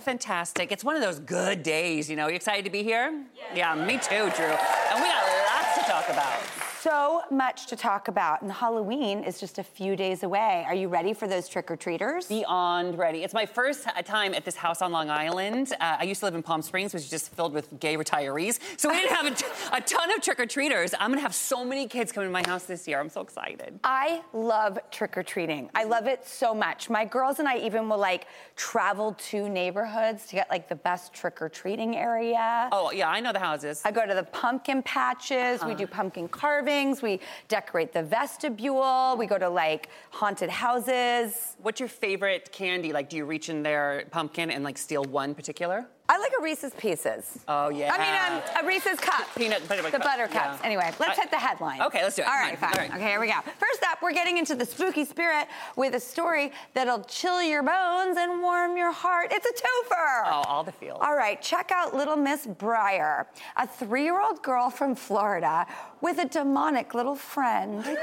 Fantastic. It's one of those good days, you know. You excited to be here? Yeah, me too, Drew. And we got lots to talk about. So much to talk about, and Halloween is just a few days away. Are you ready for those trick or treaters? Beyond ready. It's my first time at this house on Long Island. Uh, I used to live in Palm Springs, which is just filled with gay retirees. So we didn't have a, t- a ton of trick or treaters. I'm gonna have so many kids coming to my house this year. I'm so excited. I love trick or treating. I love it so much. My girls and I even will like travel to neighborhoods to get like the best trick or treating area. Oh, yeah, I know the houses. I go to the pumpkin patches. We do pumpkin carvings. We decorate the vestibule. We go to like haunted houses. What's your favorite candy? Like, do you reach in their pumpkin and like steal one particular? I like a Reese's Pieces. Oh, yeah. I mean, um, a Reese's cup. Peanut butter The butter cups. yeah. Anyway, let's I- hit the headline. Okay, let's do it. All right, fine. All right. Okay, here we go. First up, we're getting into the spooky spirit with a story that'll chill your bones and warm your heart. It's a twofer. Oh, all the feels. All right, check out Little Miss Breyer, a three-year-old girl from Florida with a demonic little friend.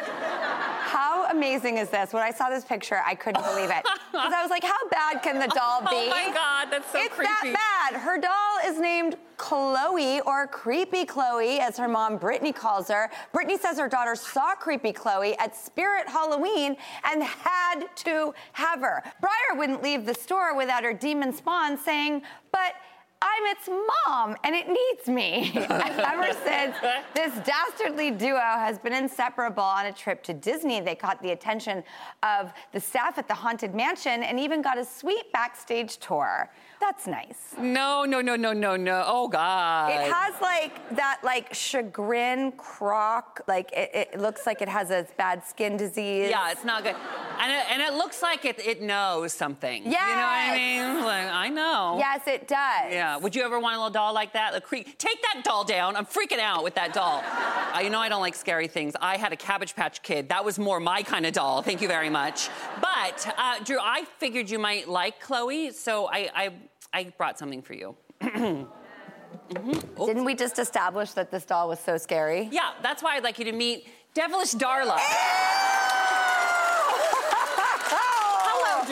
How amazing is this? When I saw this picture, I couldn't believe it. Because I was like, how bad can the doll be? Oh my God, that's so it's creepy. that bad. Her doll is named Chloe, or Creepy Chloe, as her mom Brittany calls her. Brittany says her daughter saw Creepy Chloe at Spirit Halloween and had to have her. Briar wouldn't leave the store without her demon spawn saying, but I'm its mom and it needs me. Ever since, this dastardly duo has been inseparable on a trip to Disney. They caught the attention of the staff at the Haunted Mansion and even got a sweet backstage tour. That's nice. No, no, no, no, no, no. Oh God. It has like that like chagrin croc, like it, it looks like it has a bad skin disease. Yeah, it's not good. And it, and it looks like it, it knows something. Yeah. You know what I mean? Like, I know. Yes, it does. Yeah. Would you ever want a little doll like that? A Take that doll down. I'm freaking out with that doll. uh, you know I don't like scary things. I had a Cabbage Patch Kid. That was more my kind of doll. Thank you very much. But uh, Drew, I figured you might like Chloe, so I I, I brought something for you. Didn't we just establish that this doll was so scary? Yeah, that's why I'd like you to meet Devilish Darla. Hello.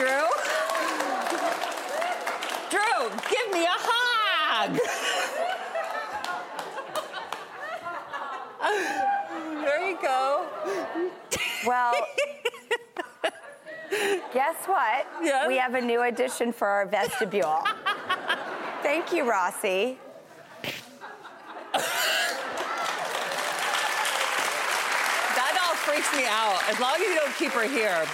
Drew, give me a hug. there you go. Well, guess what? Yes? We have a new addition for our vestibule. Thank you, Rossi. That doll freaks me out. As long as you don't keep her here.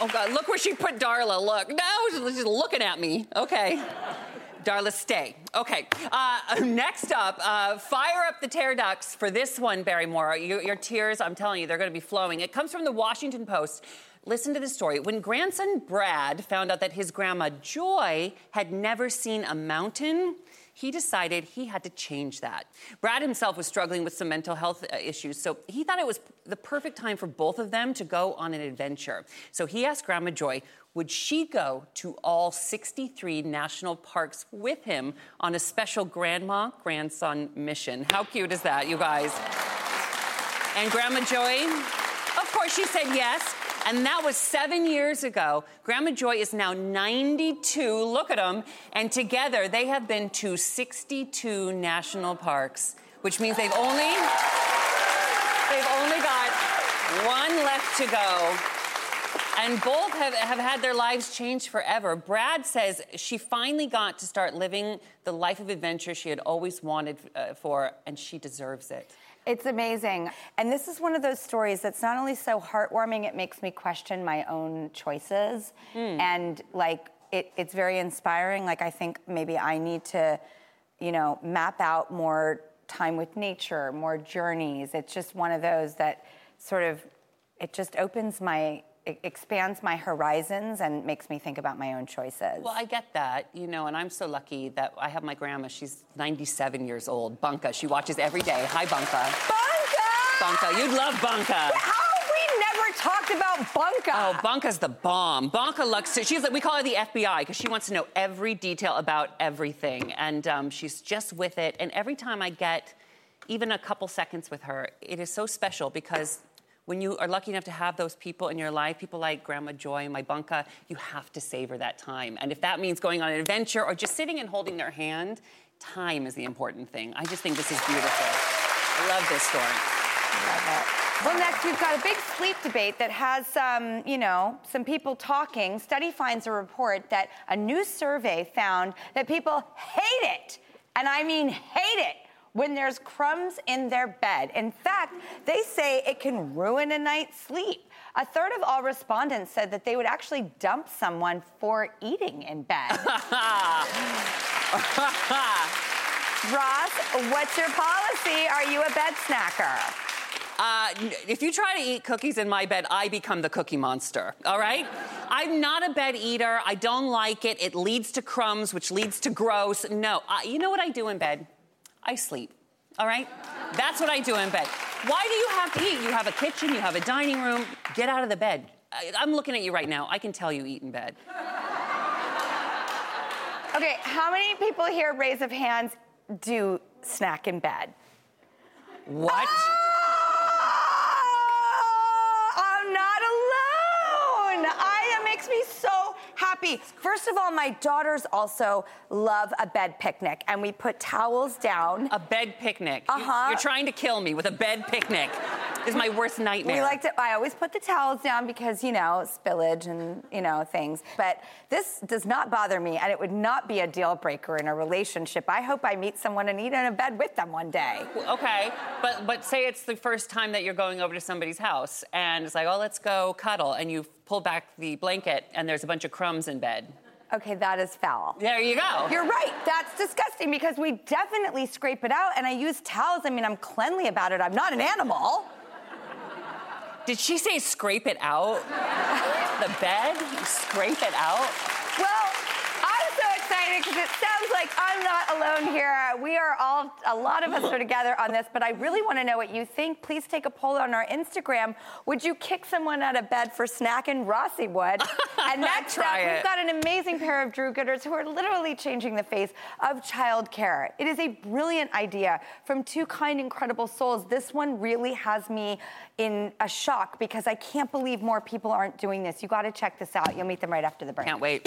Oh God, look where she put Darla. Look. No, she's looking at me. Okay. Darla, stay. Okay. Uh, next up, uh, fire up the tear ducts for this one, Barrymore. You, your tears, I'm telling you, they're going to be flowing. It comes from the Washington Post. Listen to this story. When grandson Brad found out that his grandma Joy had never seen a mountain, he decided he had to change that. Brad himself was struggling with some mental health uh, issues, so he thought it was the perfect time for both of them to go on an adventure. So he asked Grandma Joy, would she go to all 63 national parks with him on a special grandma grandson mission? How cute is that, you guys? And Grandma Joy, of course, she said yes. And that was seven years ago. Grandma Joy is now 92. Look at them. And together they have been to 62 national parks, which means they've only they've only got one left to go. And both have, have had their lives changed forever. Brad says she finally got to start living the life of adventure she had always wanted uh, for, and she deserves it. It's amazing. And this is one of those stories that's not only so heartwarming, it makes me question my own choices. Mm. And like, it, it's very inspiring. Like, I think maybe I need to, you know, map out more time with nature, more journeys. It's just one of those that sort of, it just opens my expands my horizons and makes me think about my own choices. Well, I get that, you know, and I'm so lucky that I have my grandma. She's 97 years old. Bunka. She watches every day. Hi, Bunka. Bunka! Bunka. You'd love Bunka. How we never talked about Bunka? Oh, Bunka's the bomb. Bunka looks. She's like we call her the FBI because she wants to know every detail about everything, and um, she's just with it. And every time I get even a couple seconds with her, it is so special because when you are lucky enough to have those people in your life, people like Grandma Joy and my bunka, you have to savor that time. And if that means going on an adventure or just sitting and holding their hand, time is the important thing. I just think this is beautiful. I love this story. Love it. Well, next we've got a big sleep debate that has some, you know, some people talking. Study finds a report that a new survey found that people hate it, and I mean hate it when there's crumbs in their bed. In fact, they say it can ruin a night's sleep. A third of all respondents said that they would actually dump someone for eating in bed. Ross, what's your policy? Are you a bed snacker? Uh, if you try to eat cookies in my bed, I become the cookie monster, all right? I'm not a bed eater. I don't like it. It leads to crumbs, which leads to gross. No, uh, you know what I do in bed? I sleep. All right? That's what I do in bed. Why do you have to eat? You have a kitchen, you have a dining room. Get out of the bed. I, I'm looking at you right now. I can tell you eat in bed. Okay, how many people here, raise of hands, do snack in bed? What? Ah! I'm not alone. I, it makes me so happy. First of all, my daughters also love a bed picnic, and we put towels down. A bed picnic. Uh huh. You, are trying to kill me with a bed picnic. Is my worst nightmare. We like to. I always put the towels down because you know spillage and you know things. But this does not bother me, and it would not be a deal breaker in a relationship. I hope I meet someone and eat in a bed with them one day. Okay, but but say it's the first time that you're going over to somebody's house, and it's like, oh, let's go cuddle, and you pull back the blanket, and there's a bunch of crumbs in bed. Okay, that is foul. There you go. You're right. That's disgusting because we definitely scrape it out, and I use towels. I mean, I'm cleanly about it. I'm not an animal. Did she say scrape it out? the bed? You scrape it out? Well, because it sounds like I'm not alone here. We are all, a lot of us are together on this, but I really want to know what you think. Please take a poll on our Instagram. Would you kick someone out of bed for snacking? Rossi would. And next up, it. we've got an amazing pair of Drew Gooders who are literally changing the face of childcare. It is a brilliant idea from two kind, incredible souls. This one really has me in a shock because I can't believe more people aren't doing this. You got to check this out. You'll meet them right after the break. Can't wait.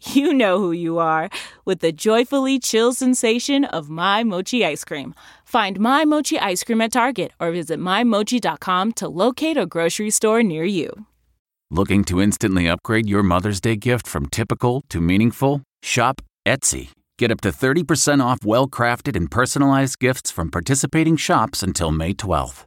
You know who you are with the joyfully chill sensation of My Mochi ice cream. Find My Mochi ice cream at Target or visit MyMochi.com to locate a grocery store near you. Looking to instantly upgrade your Mother's Day gift from typical to meaningful? Shop Etsy. Get up to 30% off well crafted and personalized gifts from participating shops until May 12th.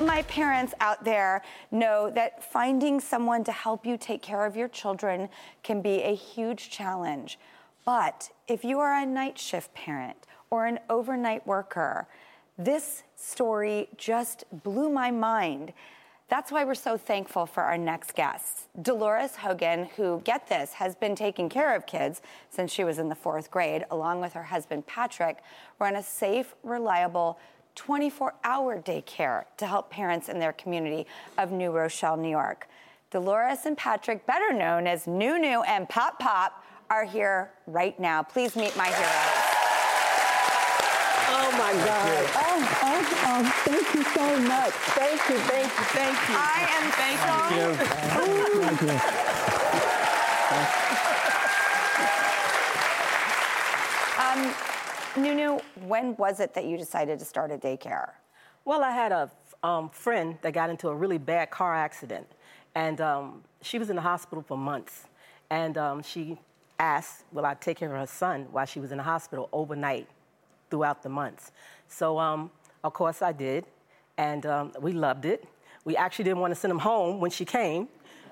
My parents out there know that finding someone to help you take care of your children can be a huge challenge. But if you are a night shift parent or an overnight worker, this story just blew my mind. That's why we're so thankful for our next guest, Deloris Hogan, who, get this, has been taking care of kids since she was in the fourth grade, along with her husband Patrick, run a safe, reliable, 24 hour daycare to help parents in their community of New Rochelle, New York. Deloris and Patrick, better known as Nunu and Pop Pop, are here right now. Please meet my heroes. Oh my God. Oh, oh, oh, thank you so much. Thank you, thank you, thank you. I am so Thank you. Um, Nunu, when was it that you decided to start a daycare? Well, I had a um, friend that got into a really bad car accident, and um, she was in the hospital for months. And um, she asked, Will I take care of her son while she was in the hospital overnight throughout the months? So, um, of course, I did, and um, we loved it. We actually didn't want to send him home when she came,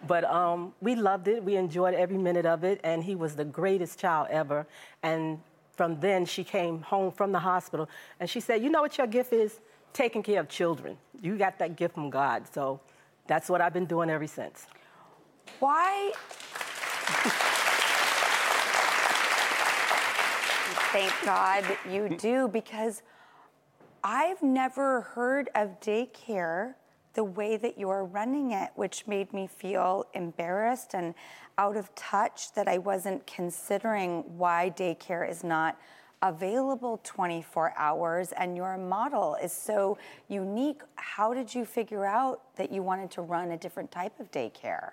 but um, we loved it. We enjoyed every minute of it, and he was the greatest child ever. And from then, she came home from the hospital, and she said, "You know what your gift is? Taking care of children. You got that gift from God." So that's what I've been doing ever since. Why? Thank God you do, because I've never heard of daycare the way that you're running it, which made me feel embarrassed and out of touch that I wasn't considering why daycare is not available 24 hours and your model is so unique. How did you figure out that you wanted to run a different type of daycare?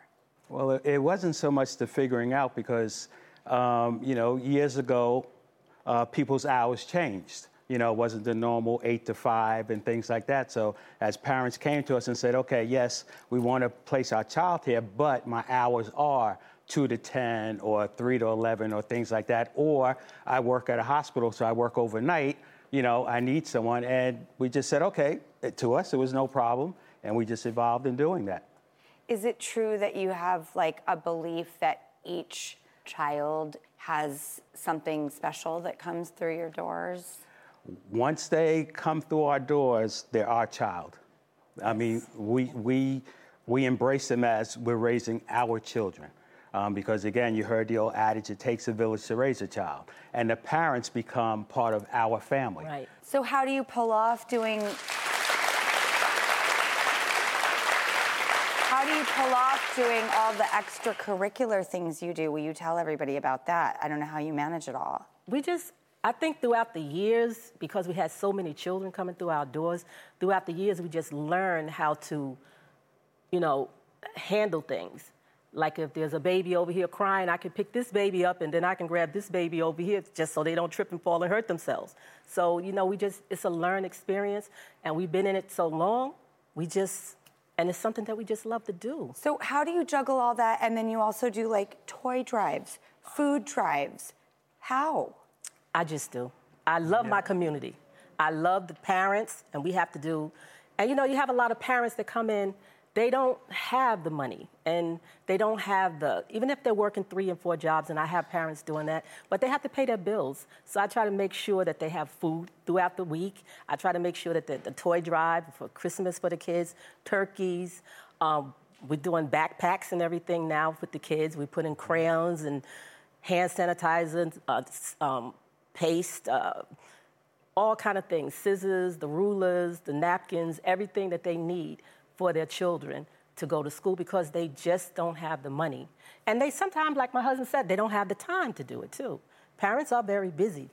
Well, it, wasn't so much the figuring out because, um, you know, years ago, uh, people's hours changed. You know, wasn't the normal eight to five and things like that. So as parents came to us and said, okay, yes, we want to place our child here, but my hours are two to 10 or three to 11 or things like that. Or I work at a hospital, so I work overnight. You know, I need someone. And we just said, okay, eh, to us, it was no problem. And we just evolved in doing that. Is it true that you have like a belief that each child has something special that comes through your doors? Once they come through our doors, they're our child. I mean, we, we, we embrace them as we're raising our children. Um, because again, you heard the old adage, it takes a village to raise a child. And the parents become part of our family. Right. So, how do you pull off doing? How do you pull off doing all the extracurricular things you do? Will you tell everybody about that? I don't know how you manage it all. We just, I think throughout the years, because we had so many children coming through our doors, throughout the years, we just learned how to, you know, handle things. Like if there's a baby over here crying, I can pick this baby up and then I can grab this baby over here just so they don't trip and fall and hurt themselves. So, you know, we just, it's a learned experience and we've been in it so long, we just, and it's something that we just love to do. So, how do you juggle all that? And then you also do like toy drives, food drives. How? I just do. I love my community. I love the parents, and we have to do. And you know, you have a lot of parents that come in, they don't have the money, and they don't have the, even if they're working three and four jobs, and I have parents doing that, but they have to pay their bills. So I try to make sure that they have food throughout the week. I try to make sure that the, the toy drive for Christmas for the kids, turkeys, um, we're doing backpacks and everything now with the kids. We put in crayons and hand sanitizers, uh, um, paste, uh, all kind of things, scissors, the rulers, the napkins, everything that they need for their children to go to school because they just don't have the money. And they sometimes, like my husband said, they don't have the time to do it too. Parents are very busy,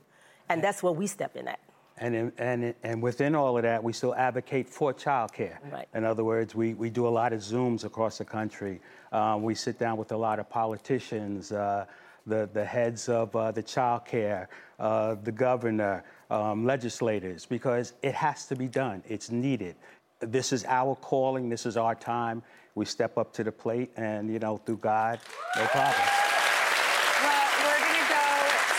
and that's where we step in at. And, in, and, and within all of that, we still advocate for childcare. Right. In other words, we, we do a lot of Zooms across the country. Um, we sit down with a lot of politicians, uh, the, the heads of uh, the childcare, uh, the governor, um, legislators, because it has to be done. It's needed. This is our calling. This is our time. We step up to the plate, and you know, through God, no problem. Well, we're to go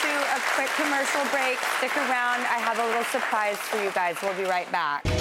to a quick commercial break. Stick around. I have a little surprise for you guys. We'll be right back.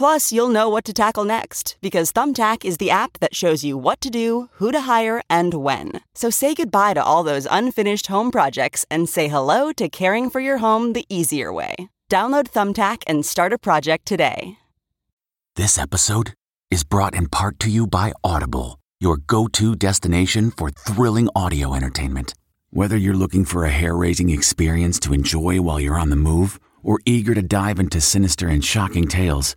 Plus, you'll know what to tackle next because Thumbtack is the app that shows you what to do, who to hire, and when. So say goodbye to all those unfinished home projects and say hello to caring for your home the easier way. Download Thumbtack and start a project today. This episode is brought in part to you by Audible, your go to destination for thrilling audio entertainment. Whether you're looking for a hair raising experience to enjoy while you're on the move or eager to dive into sinister and shocking tales,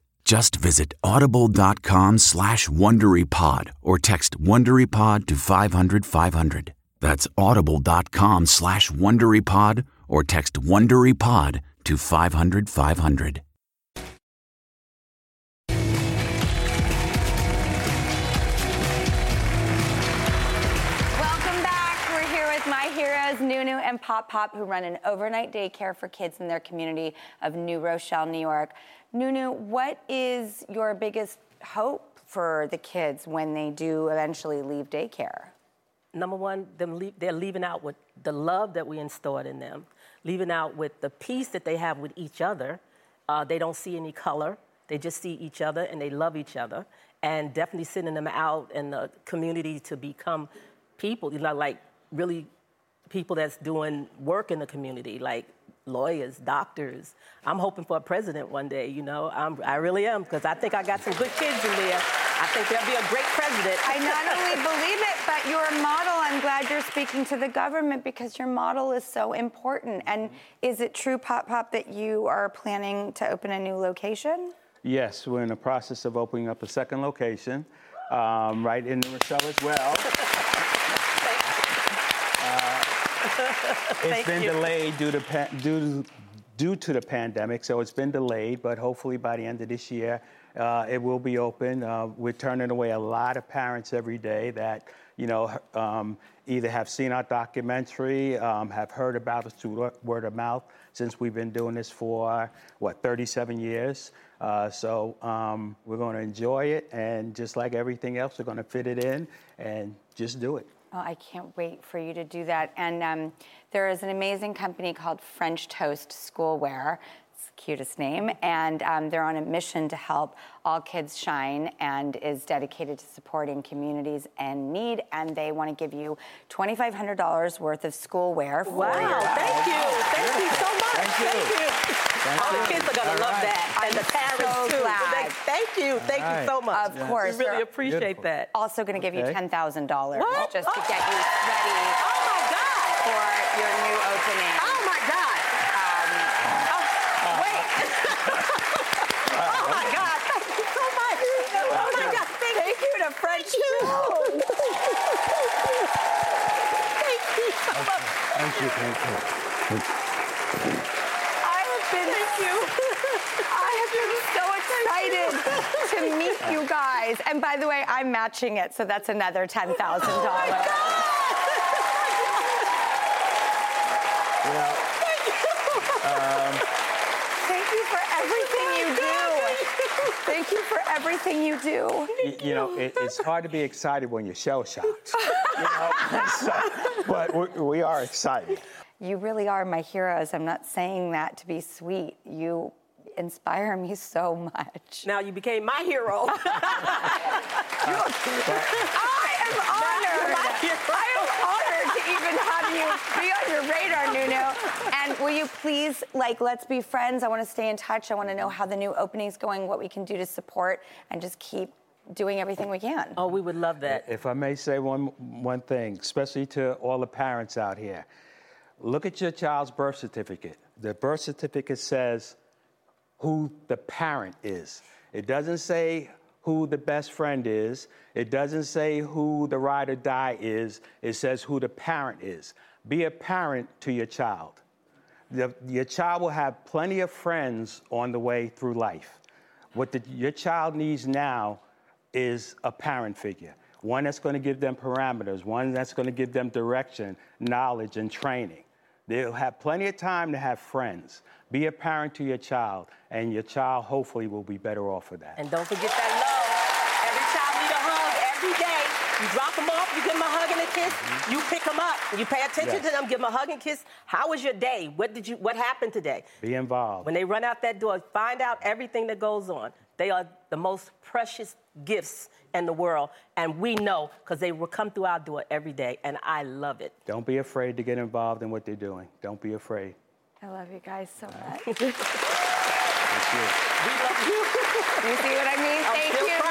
Just visit audible.com slash WonderyPod or text WonderyPod to 500 500. That's audible.com slash WonderyPod or text WonderyPod to 500 500. Welcome back. We're here with my heroes, Nunu and Pop Pop, who run an overnight daycare for kids in their community of New Rochelle, New York. Nunu, what is your biggest hope for the kids when they do eventually leave daycare? Number one, them leave, they're leaving out with the love that we installed in them, leaving out with the peace that they have with each other. Uh, they don't see any color. They just see each other and they love each other. And definitely sending them out in the community to become people, you know, like really people that's doing work in the community, like lawyers, doctors. I'm hoping for a president one day, you know. I'm, I really am, because I think I got some good kids in there. I think they'll be a great president. I not only believe it, but your model, I'm glad you're speaking to the government because your model is so important. And is it true, Pop Pop, that you are planning to open a new location? Yes, we're in the process of opening up a second location um, right in New Rochelle as well. It's been you. delayed due to, pa- due, due to the pandemic, so it's been delayed, but hopefully by the end of this year, uh, it will be open. Uh, we're turning away a lot of parents every day that, you know, um, either have seen our documentary, um, have heard about us through word of mouth, since we've been doing this for, what, 37 years. Uh, so um, we're going to enjoy it, and just like everything else, we're going to fit it in and just do it. Oh, I can't wait for you to do that. And um, there is an amazing company called French Toast Schoolwear. It's the cutest name. And um, they're on a mission to help all kids shine and is dedicated to supporting communities in need. And they want to give you $2,500 worth of schoolwear for Wow, your thank you. Thank you so much. Thank you. All the kids are going to love that. And the parents, so too. glad. Thank you. Thank All you so much. Of course. We really appreciate Beautiful. that. Also going to give you $10,000 What? just to get you oh. ready Oh, my God. for your new opening. Oh, my God. Um, oh, wait. oh, my God. Thank you so much. Oh, my God. Thank, Thank you to French you. Thank you so much. Thank you, thank you. I have been excited to meet you guys. And by the way, I'm matching it, so that's another $10,000. You know, Thank you for everything you do. Thank you for everything you do. y- you know, it, it's hard to be excited when you're shell shocked. You know? So, but we, we are excited. You really are my heroes. I'm not saying that to be sweet. You inspire me so much. Now you became my hero. I am honored. I am honored to even have you be on your radar, Nunu. And will you please, like, let's be friends. I want to stay in touch. I want to know how the new opening's going, what we can do to support, and just keep doing everything we can. oh, we would love that. If I may say one, one thing, especially to all the parents out here, look at your child's birth certificate. The birth certificate says who the parent is. It doesn't say who the best friend is. It doesn't say who the ride or die is. It says who the parent is. Be a parent to your child. The- your child will have plenty of friends on the way through life. What the, your child needs now is a parent figure, one that's going to give them parameters, one that's going to give them direction, knowledge, and training. They'll have plenty of time to have friends. Be a parent to your child, and your child hopefully will be better off for that. And don't forget that love. Every child need a hug every day. You drop them off, you give them a hug and a kiss. You pick them up. You pay attention Yes. to them, give them a hug and kiss. How was your day? What did you? What happened today? Be involved. When they run out that door, find out everything that goes on. They are the most precious gifts in the world, and we know because they will come through our door every day, and I love it. Don't be afraid to get involved in what they're doing. Don't be afraid. I love you guys so much. Thank you. We love you. You see what I mean? I'm Thank still you.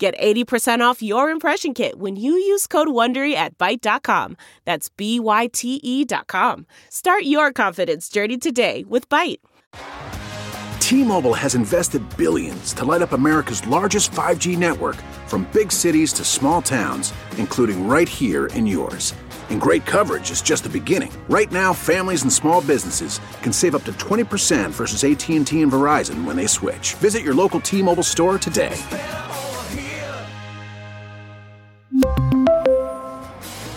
Get 80% off your impression kit when you use code WONDERY at Byte.com. That's B-Y-T-E dot com. Start your confidence journey today with Byte. T-Mobile has invested billions to light up America's largest 5G network from big cities to small towns, including right here in yours. And great coverage is just the beginning. Right now, families and small businesses can save up to 20% versus AT&T and Verizon when they switch. Visit your local T-Mobile store today.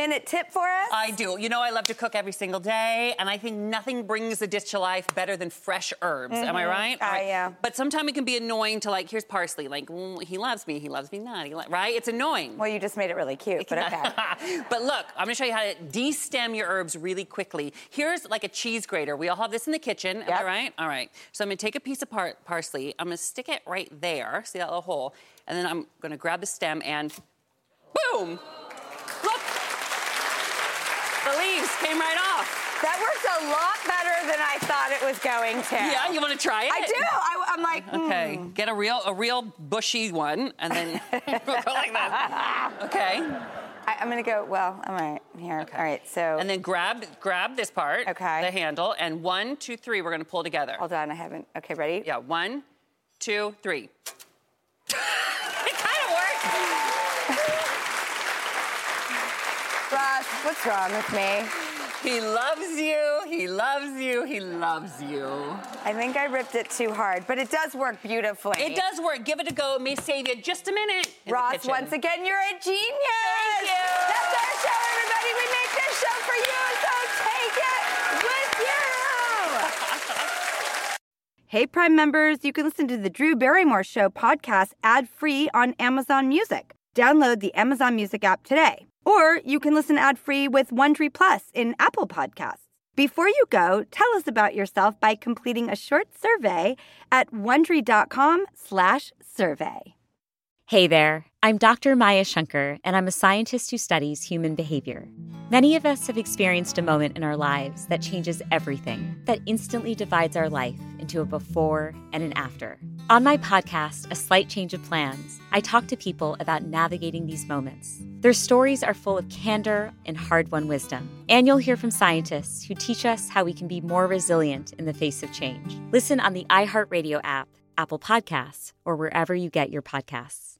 Minute tip for us. I do. You know, I love to cook every single day, and I think nothing brings a dish to life better than fresh herbs. Am I Mhm. right? All right. yeah. But sometimes it can be annoying to like. Here's parsley. Like, mm, he loves me. He loves me not. He li- right? It's annoying. Well, you just made it really cute, but okay. but look, I'm gonna show you how to de-stem your herbs really quickly. Here's like a cheese grater. We all have this in the kitchen. am I right? All right. So I'm gonna take a piece of par- parsley. I'm gonna stick it right there. See that little hole? And then I'm gonna grab the stem and boom! Leaves came right off. That worked a lot better than I thought it was going to. Yeah, you want to try it? I do. I, am like, Okay, hmm. get a real a real bushy one, and then go like that. Okay, I, I'm gonna go. Well, all right, here. Okay. All right, so. and then grab grab this part, Okay. the handle, and one, two, three. We're gonna pull together. Hold on, I haven't. Okay, ready? Yeah, one, two, three. it kind of worked. Ross, what's wrong with me? He loves you. He loves you. He loves you. I think I ripped it too hard, but it does work beautifully. It does work. Give it a go. It may save you just a minute. in Ross, kitchen. once again, you're a genius. Thank you. That's our show, everybody. We make this show for you, so take it with you. Hey, Prime members, you can listen to the Drew Barrymore Show podcast ad free on Amazon Music. Download the Amazon Music app today. Or you can listen ad-free with Wondery Plus in Apple Podcasts. Before you go, tell us about yourself by completing a short survey at wondery.com/survey. Hey there, I'm Dr. Maya Shankar, and I'm a scientist who studies human behavior. Many of us have experienced a moment in our lives that changes everything, that instantly divides our life into a before and an after. On my podcast, A Slight Change of Plans, I talk to people about navigating these moments. Their stories are full of candor and hard won wisdom. And you'll hear from scientists who teach us how we can be more resilient in the face of change. Listen on the iHeartRadio app, Apple Podcasts, or wherever you get your podcasts.